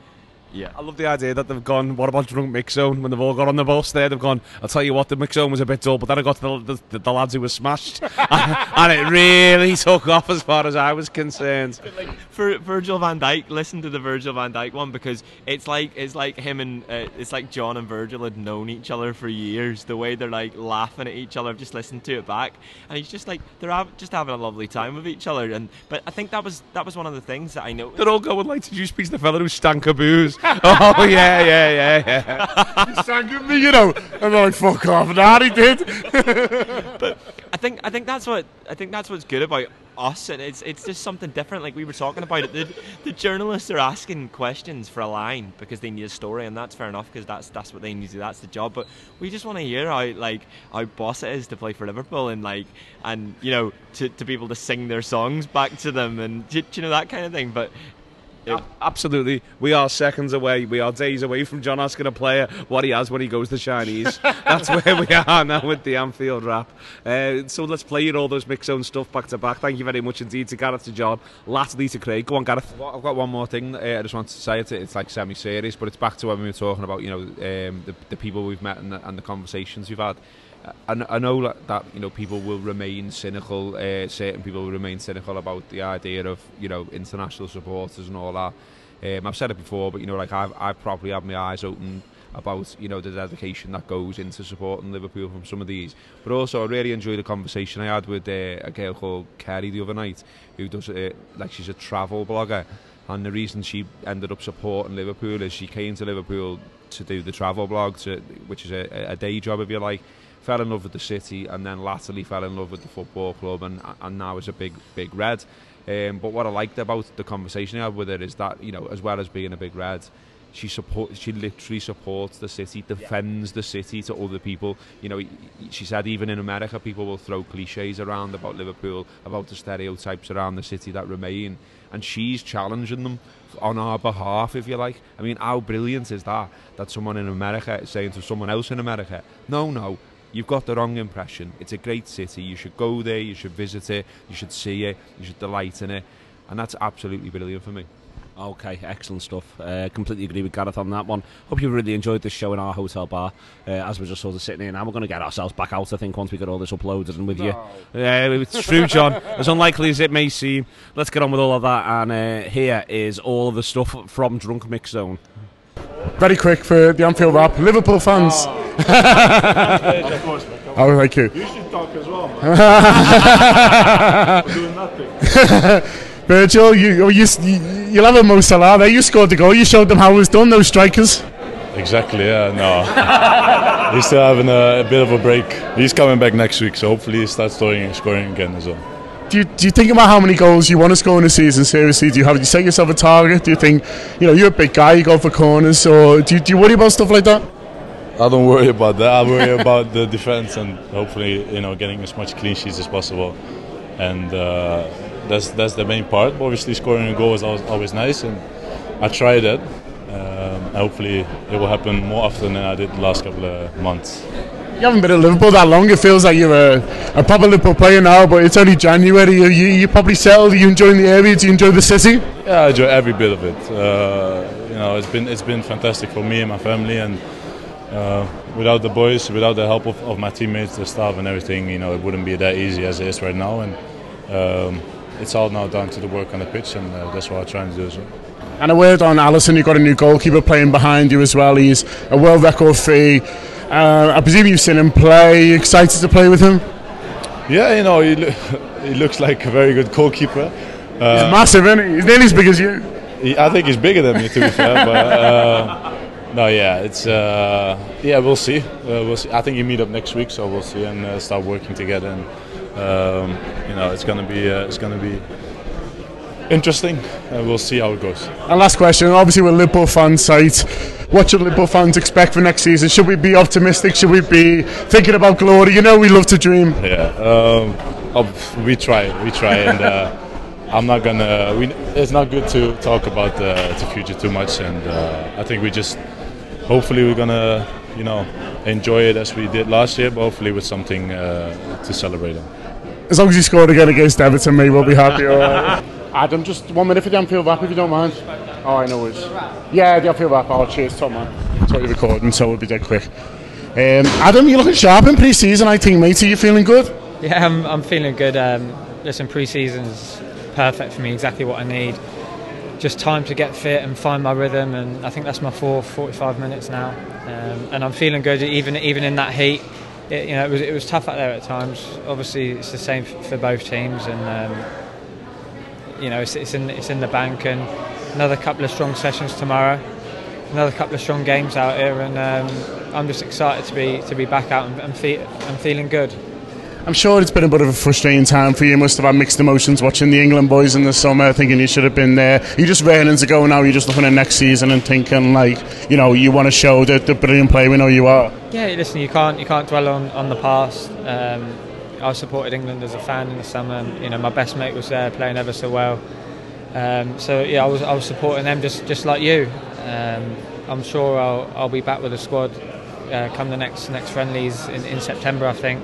yeah. I love the idea that they've gone, what about drunk mix zone? When they've all got on the bus there, they've gone, I'll tell you what, the mix zone was a bit dull, but then I got to the, the, the lads who were smashed. and it really took off as far as I was concerned. Like, for Virgil van Dijk, listen to the Virgil van Dijk one because it's like it's like him and uh, it's like John and Virgil had known each other for years. The way they're like laughing at each other, I've just listened to it back, and he's just like they're have, just having a lovely time with each other. And but I think that was that was one of the things that I noticed. They're all going like, "Did you speak to the fella who stank of booze?" oh yeah, yeah, yeah, yeah. he sang at me, you know, and I'm like, "Fuck off!" And he did. but I think I think that's what I think that's what's good about us, and it's it's just something different. Like we were talking about it, the, the journalists are asking questions for a line because they need a story, and that's fair enough because that's that's what they need to do. That's the job. But we just want to hear how like how boss it is to play for Liverpool, and like and you know to, to be able to sing their songs back to them, and you know that kind of thing. But it, Absolutely. We are seconds away. We are days away from John asking a player what he has when he goes to Chinese. That's where we are now with the Anfield Wrap. Uh, so let's play you all those mix zone stuff back to back. Thank you very much indeed to Gareth, to John, lastly to Craig. Go on, Gareth. I've got one more thing. Uh, I just want to say it. It's like semi-serious, but it's back to when we were talking about, you know, um, the, the people we've met and the, and the conversations we've had. I, I know that you know people will remain cynical. Uh, certain people will remain cynical about the idea of you know international supporters and all that. Um, I've said it before, but you know, like I've I've probably had my eyes open about you know the dedication that goes into supporting Liverpool from some of these. But also, I really enjoyed the conversation I had with uh, a girl called Kerry the other night, who does uh, like she's a travel blogger, And the reason she ended up supporting Liverpool is she came to Liverpool to do the travel blog, to, which is a, a day job, if you like. Fell in love with the city, and then latterly fell in love with the football club, and and now is a big big red. Um, but what I liked about the conversation I had with her is that you know, as well as being a big red, she supports she literally supports the city defends yeah. the city to other people you know she said even in America people will throw cliches around about Liverpool about the stereotypes around the city that remain and she's challenging them on our behalf if you like I mean how brilliant is that that someone in America is saying to someone else in America no no you've got the wrong impression it's a great city you should go there you should visit it you should see it you should delight in it and that's absolutely brilliant for me Okay, excellent stuff. Uh, completely agree with Gareth on that one. Hope you really enjoyed this show in our hotel bar uh, as we're just sort of sitting here now. We're going to get ourselves back out, I think, once we get all this uploaded and with no. you. Yeah, uh, it's true, John. as unlikely as it may seem. Let's get on with all of that. And uh, here is all of the stuff from Drunk Mix Zone. Very quick for the Anfield Wrap. Liverpool fans. Oh, of course, oh thank you. You should talk as well, man. doing nothing. Virgil, you, oh, you, you'll have a Mo Salah there. You scored the goal. You showed them how it was done, those strikers. Exactly, yeah, no. He's still having a, a, bit of a break. He's coming back next week, so hopefully he starts scoring, scoring again as well. Do you, do you think about how many goals you want to score in a season? Seriously, do you have do you set yourself a target? Do you think, you know, you're a big guy, you go for corners, or do you, do you worry about stuff like that? I don't worry about that. I worry about the defense and hopefully, you know, getting as much clean sheets as possible. And uh, that's that's the main part. Obviously, scoring a goal is always, always nice, and I try that. Um, hopefully, it will happen more often than I did the last couple of months. You haven't been at Liverpool that long. It feels like you're a, a proper Liverpool player now, but it's only January. You, you, you probably settled. Are you enjoying the area? Do you enjoy the city? Yeah, I enjoy every bit of it. Uh, you know, it's been it's been fantastic for me and my family, and uh, without the boys, without the help of, of my teammates, the staff, and everything, you know, it wouldn't be that easy as it is right now. And um, it's all now down to the work on the pitch, and uh, that's what I'm trying to do. So. And a word on Alisson, you've got a new goalkeeper playing behind you as well. He's a world record fee. Uh, I presume you've seen him play. You excited to play with him? Yeah, you know, he, lo- he looks like a very good goalkeeper. Uh, he's massive, isn't he? He's nearly as big as you. He, I think he's bigger than me, to be fair. But uh, no, yeah, it's uh, yeah, we'll see. Uh, we'll see. I think you meet up next week, so we'll see and uh, start working together. And um, you know, it's gonna be uh, it's gonna be interesting. Uh, we'll see how it goes. And last question, obviously we're Liverpool fan site. What should Liverpool fans expect for next season? Should we be optimistic? Should we be thinking about glory? You know, we love to dream. Yeah, um, we try, we try, and uh, I'm not gonna. We, it's not good to talk about the, the future too much, and uh, I think we just hopefully we're gonna, you know, enjoy it as we did last year, but hopefully with something uh, to celebrate on as long as you scored again against Everton, me, we'll be happy. Adam, just one minute for the Anfield wrap if you don't mind. Oh, I know it's. Yeah, the Anfield wrap. Oh, cheers, top man. So you're recording, so we'll be dead quick. Um, Adam, you're looking sharp in pre-season, I think, mate. Are you feeling good? Yeah, I'm, I'm feeling good. Um, listen, pre-season's perfect for me. Exactly what I need. Just time to get fit and find my rhythm, and I think that's my four 45 minutes now. Um, and I'm feeling good, even even in that heat it, you know, it was it was tough out there at times. Obviously, it's the same for both teams, and um, you know, it's, it's in it's in the bank, and another couple of strong sessions tomorrow, another couple of strong games out here, and um, I'm just excited to be to be back out and, and, fe- and feeling good. I'm sure it's been a bit of a frustrating time for you. You must have had mixed emotions watching the England boys in the summer, thinking you should have been there. You're just raring to go now. You're just looking at next season and thinking like, you know, you want to show the, the brilliant player we know you are. Yeah, listen, you can't you can't dwell on, on the past. Um, I supported England as a fan in the summer, and you know my best mate was there playing ever so well. Um, so yeah, I was I was supporting them just just like you. Um, I'm sure I'll I'll be back with the squad uh, come the next next friendlies in, in September, I think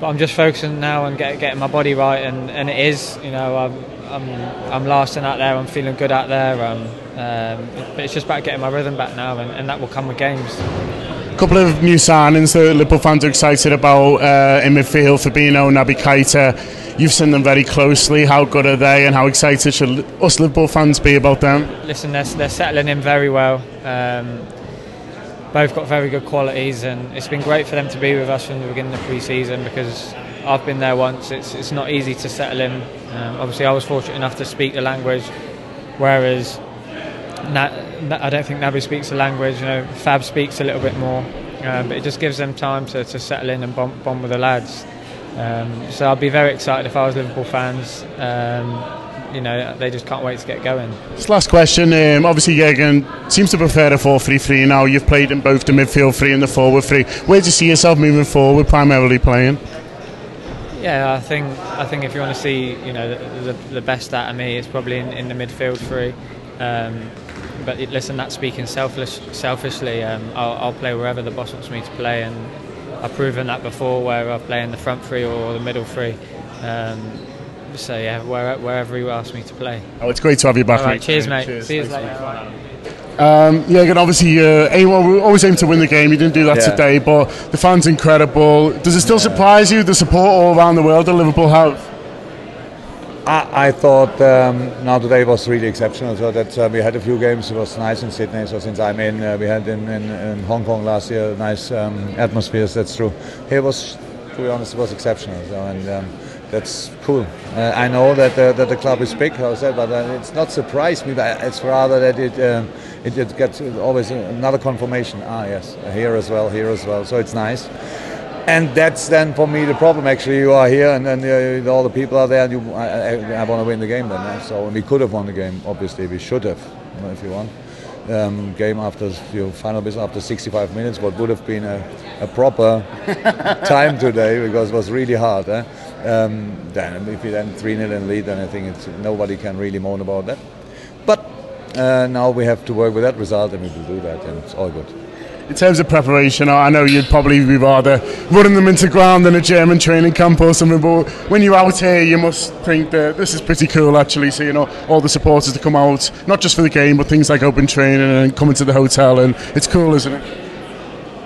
but I'm just focusing now on get, getting my body right, and, and it is. You know, I'm, I'm, I'm lasting out there. I'm feeling good out there. Um, um, but it's just about getting my rhythm back now, and, and that will come with games. Couple of new signings that Liverpool fans are excited about uh, in midfield: Fabinho, Naby Keita. You've seen them very closely. How good are they, and how excited should us Liverpool fans be about them? Listen, they're, they're settling in very well. Um, both got very good qualities, and it's been great for them to be with us from the beginning of the pre-season because I've been there once. It's it's not easy to settle in. Um, obviously, I was fortunate enough to speak the language, Whereas Na- I don't think Naby speaks the language. You know, Fab speaks a little bit more, um, but it just gives them time to, to settle in and bond, bond with the lads. Um, so I'd be very excited if I was Liverpool fans. Um, you know, they just can't wait to get going. This last question, um, obviously Jurgen seems to prefer a 4-3-3 now. You've played in both the midfield three and the forward three. Where do you see yourself moving forward, primarily playing? Yeah, I think I think if you want to see, you know, the, the, the best out of me, it's probably in, in the midfield three. Um, but it, listen, that's speaking selfish, selfishly. Um, I'll, I'll play wherever the boss wants me to play, and I've proven that before, where I play in the front three or the middle three. Um, so yeah, where, wherever you ask me to play. Oh, it's great to have you back. All right, cheers, mate. Cheers. See you Thanks, later. Um, yeah, again, obviously, uh, aim, well, we always aim to win the game. You didn't do that Yeah. today, but the fans incredible. Does it still surprise you the support all around the world that Liverpool have? I, I thought um, now today was really exceptional. So that uh, we had a few games. It was nice in Sydney. So since I'm in, uh, we had in, in, in Hong Kong last year nice um, atmospheres. That's true. Here was, to be honest, it was exceptional. So and um, that's cool. Uh, I know that uh, that the club is big, how I said, but uh, it's not surprised me. But it's rather that it. Um, it, it gets always another confirmation. Ah, yes, here as well, here as well. So it's nice. And that's then for me the problem. Actually, you are here, and then uh, all the people are there, and you, I, I, I want to win the game. Then, yeah? so we could have won the game. Obviously, we should have, you know, if you want. Um, game after your final whistle after 65 minutes, what would have been a, a proper time today because it was really hard. Eh? Um, then if you then 3 0 in lead, then I think it's, nobody can really moan about that. But uh, now we have to work with that result, and we will do that, and it's all good. In terms of preparation, I know you'd probably be rather running them into ground than a German training camp or something, but when you're out here, you must think that this is pretty cool actually. seeing know, all the supporters to come out, not just for the game, but things like open training and coming to the hotel, and it's cool, isn't it?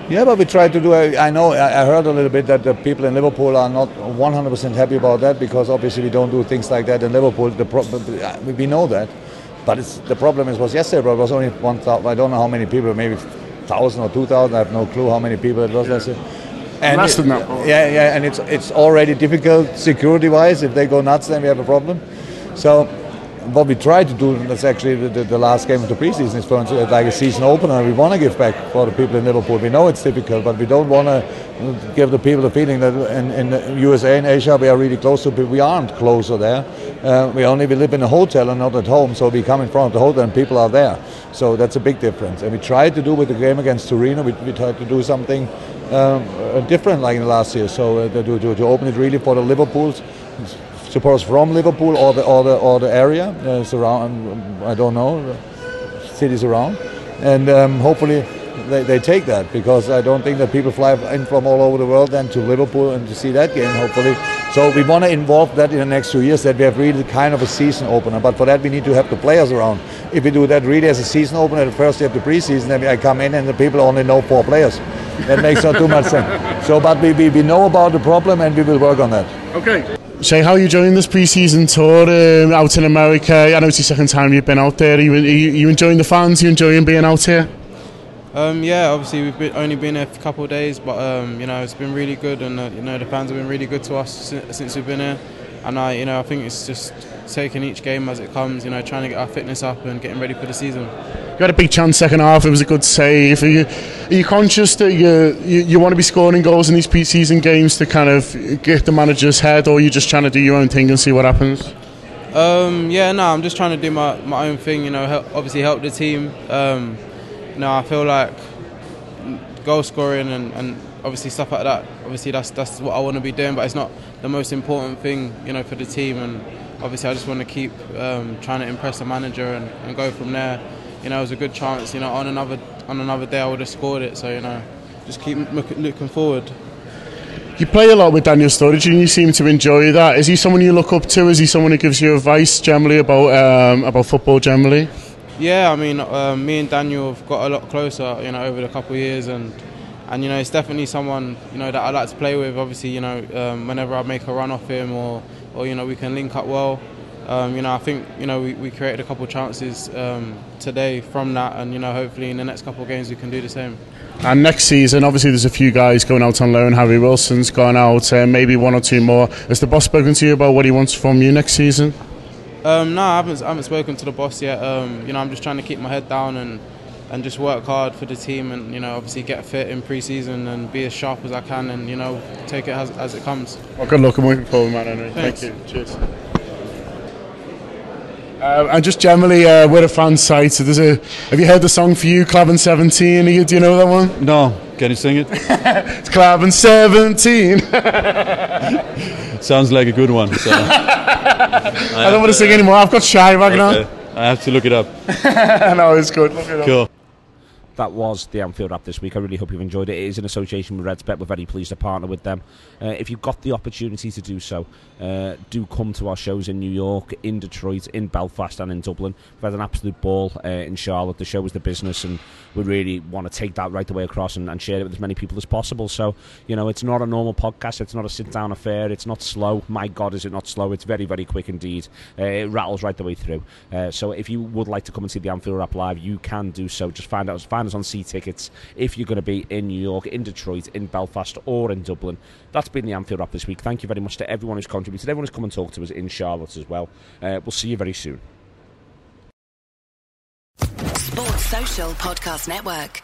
Yeah, but we try to do. I know. I I heard a little bit that the people in Liverpool are not 100% happy about that because obviously we don't do things like that in Liverpool. The pro- uh, we know that, but the problem is was yesterday. But it was only one. I don't know how many people. Maybe thousand or two thousand. I have no clue how many people it was. Let's say. And Less than. Yeah, yeah, and it's it's already difficult security-wise. If they go nuts, then we have a problem. So what we try to do, that's actually the, the, the last game of the preseason, is for like a season opener. We want to give back for the people in Liverpool. We know it's difficult, but we don't want to give the people the feeling that in, in the USA and Asia we are really close to people. We aren't closer there. Uh, we only we live in a hotel and not at home, so we come in front of the hotel and people are there. So that's a big difference. And we tried to do with the game against Torino, we, we tried to do something um, uh, different like in the last year. So uh, to, to, to open it really for the Liverpools supporters from Liverpool or the or the or the area uh, surround. I don't know cities around, and um, hopefully they, they take that because I don't think that people fly in from all over the world then to Liverpool and to see that game. Hopefully, so we want to involve that in the next two years that we have really kind of a season opener. But for that we need to have the players around. If we do that really as a season opener, the first day of the preseason, then I come in and the people only know four players. That makes not too much sense. So, but we, we, we know about the problem and we will work on that. Okay. Shay, how are you enjoying this pre-season tour um, out in America? I know it's the second time you've been out there. Are you, are you, enjoying the fans? Are you enjoying being out here? Um, yeah, obviously we've been, only been here for a couple of days, but um, you know it's been really good, and uh, you know the fans have been really good to us since, since we've been here. And I, you know, I think it's just taking each game as it comes. You know, trying to get our fitness up and getting ready for the season. You had a big chance second half. It was a good save. Are you, are you conscious that you, you you want to be scoring goals in these pre-season games to kind of get the manager's head, or are you just trying to do your own thing and see what happens? Um, yeah, no, I'm just trying to do my, my own thing. You know, help, obviously help the team. Um, you know, I feel like goal scoring and, and obviously stuff like that. Obviously, that's that's what I want to be doing, but it's not the most important thing, you know, for the team. And obviously, I just want to keep um, trying to impress the manager and, and go from there. You know, it was a good chance. You know, on another on another day, I would have scored it. So you know, just keep look, looking forward. You play a lot with Daniel Sturridge and you seem to enjoy that. Is he someone you look up to? Is he someone who gives you advice generally about um, about football generally? Yeah, I mean, um, me and Daniel have got a lot closer, you know, over the couple of years, and and you know, it's definitely someone you know that I like to play with. Obviously, you know, um, whenever I make a run off him, or or you know, we can link up well. Um, you know, I think you know we, we created a couple of chances um, today from that, and you know, hopefully in the next couple of games we can do the same. And next season, obviously, there's a few guys going out on loan. Harry Wilson's gone out, uh, maybe one or two more. Has the boss spoken to you about what he wants from you next season? Um, no, I haven't. I haven't spoken to the boss yet. Um, you know, I'm just trying to keep my head down and and just work hard for the team, and you know, obviously get fit in pre-season and be as sharp as I can, and you know, take it as, as it comes. Well, good luck. I'm looking forward, man. Anyway. Thanks. Thank you. Cheers. Uh, and just generally, uh, we're a fan site. So there's a. Have you heard the song for you, Clabin 17? Do you know that one? No, can you sing it? It's Clabin 17. Sounds like a good one. So. I don't want to sing anymore. I've got shy right Okay. I have to look it up. no, it's good. Look it up. Cool. That was the Anfield Wrap this week. I really hope you've enjoyed it. It is in association with RedsBet. We're very pleased to partner with them. Uh, if you've got the opportunity to do so, uh, do come to our shows in New York, in Detroit, in Belfast, and in Dublin. We've had an absolute ball uh, in Charlotte. The show was the business, and we really want to take that right the way across and, and share it with as many people as possible. So, you know, it's not a normal podcast. It's not a sit-down affair. It's not slow. My God, is it not slow? It's very, very quick indeed. Uh, it rattles right the way through. Uh, so, if you would like to come and see the Anfield Wrap live, you can do so. Just find out, find us on See Tickets if you're going to be in New York, in Detroit, in Belfast, or in Dublin. That's been the Anfield Wrap this week. Thank you very much to everyone who's contributed, everyone who's come and talked to us in Charlotte as well. Uh, we'll see you very soon. Sports Social Podcast Network.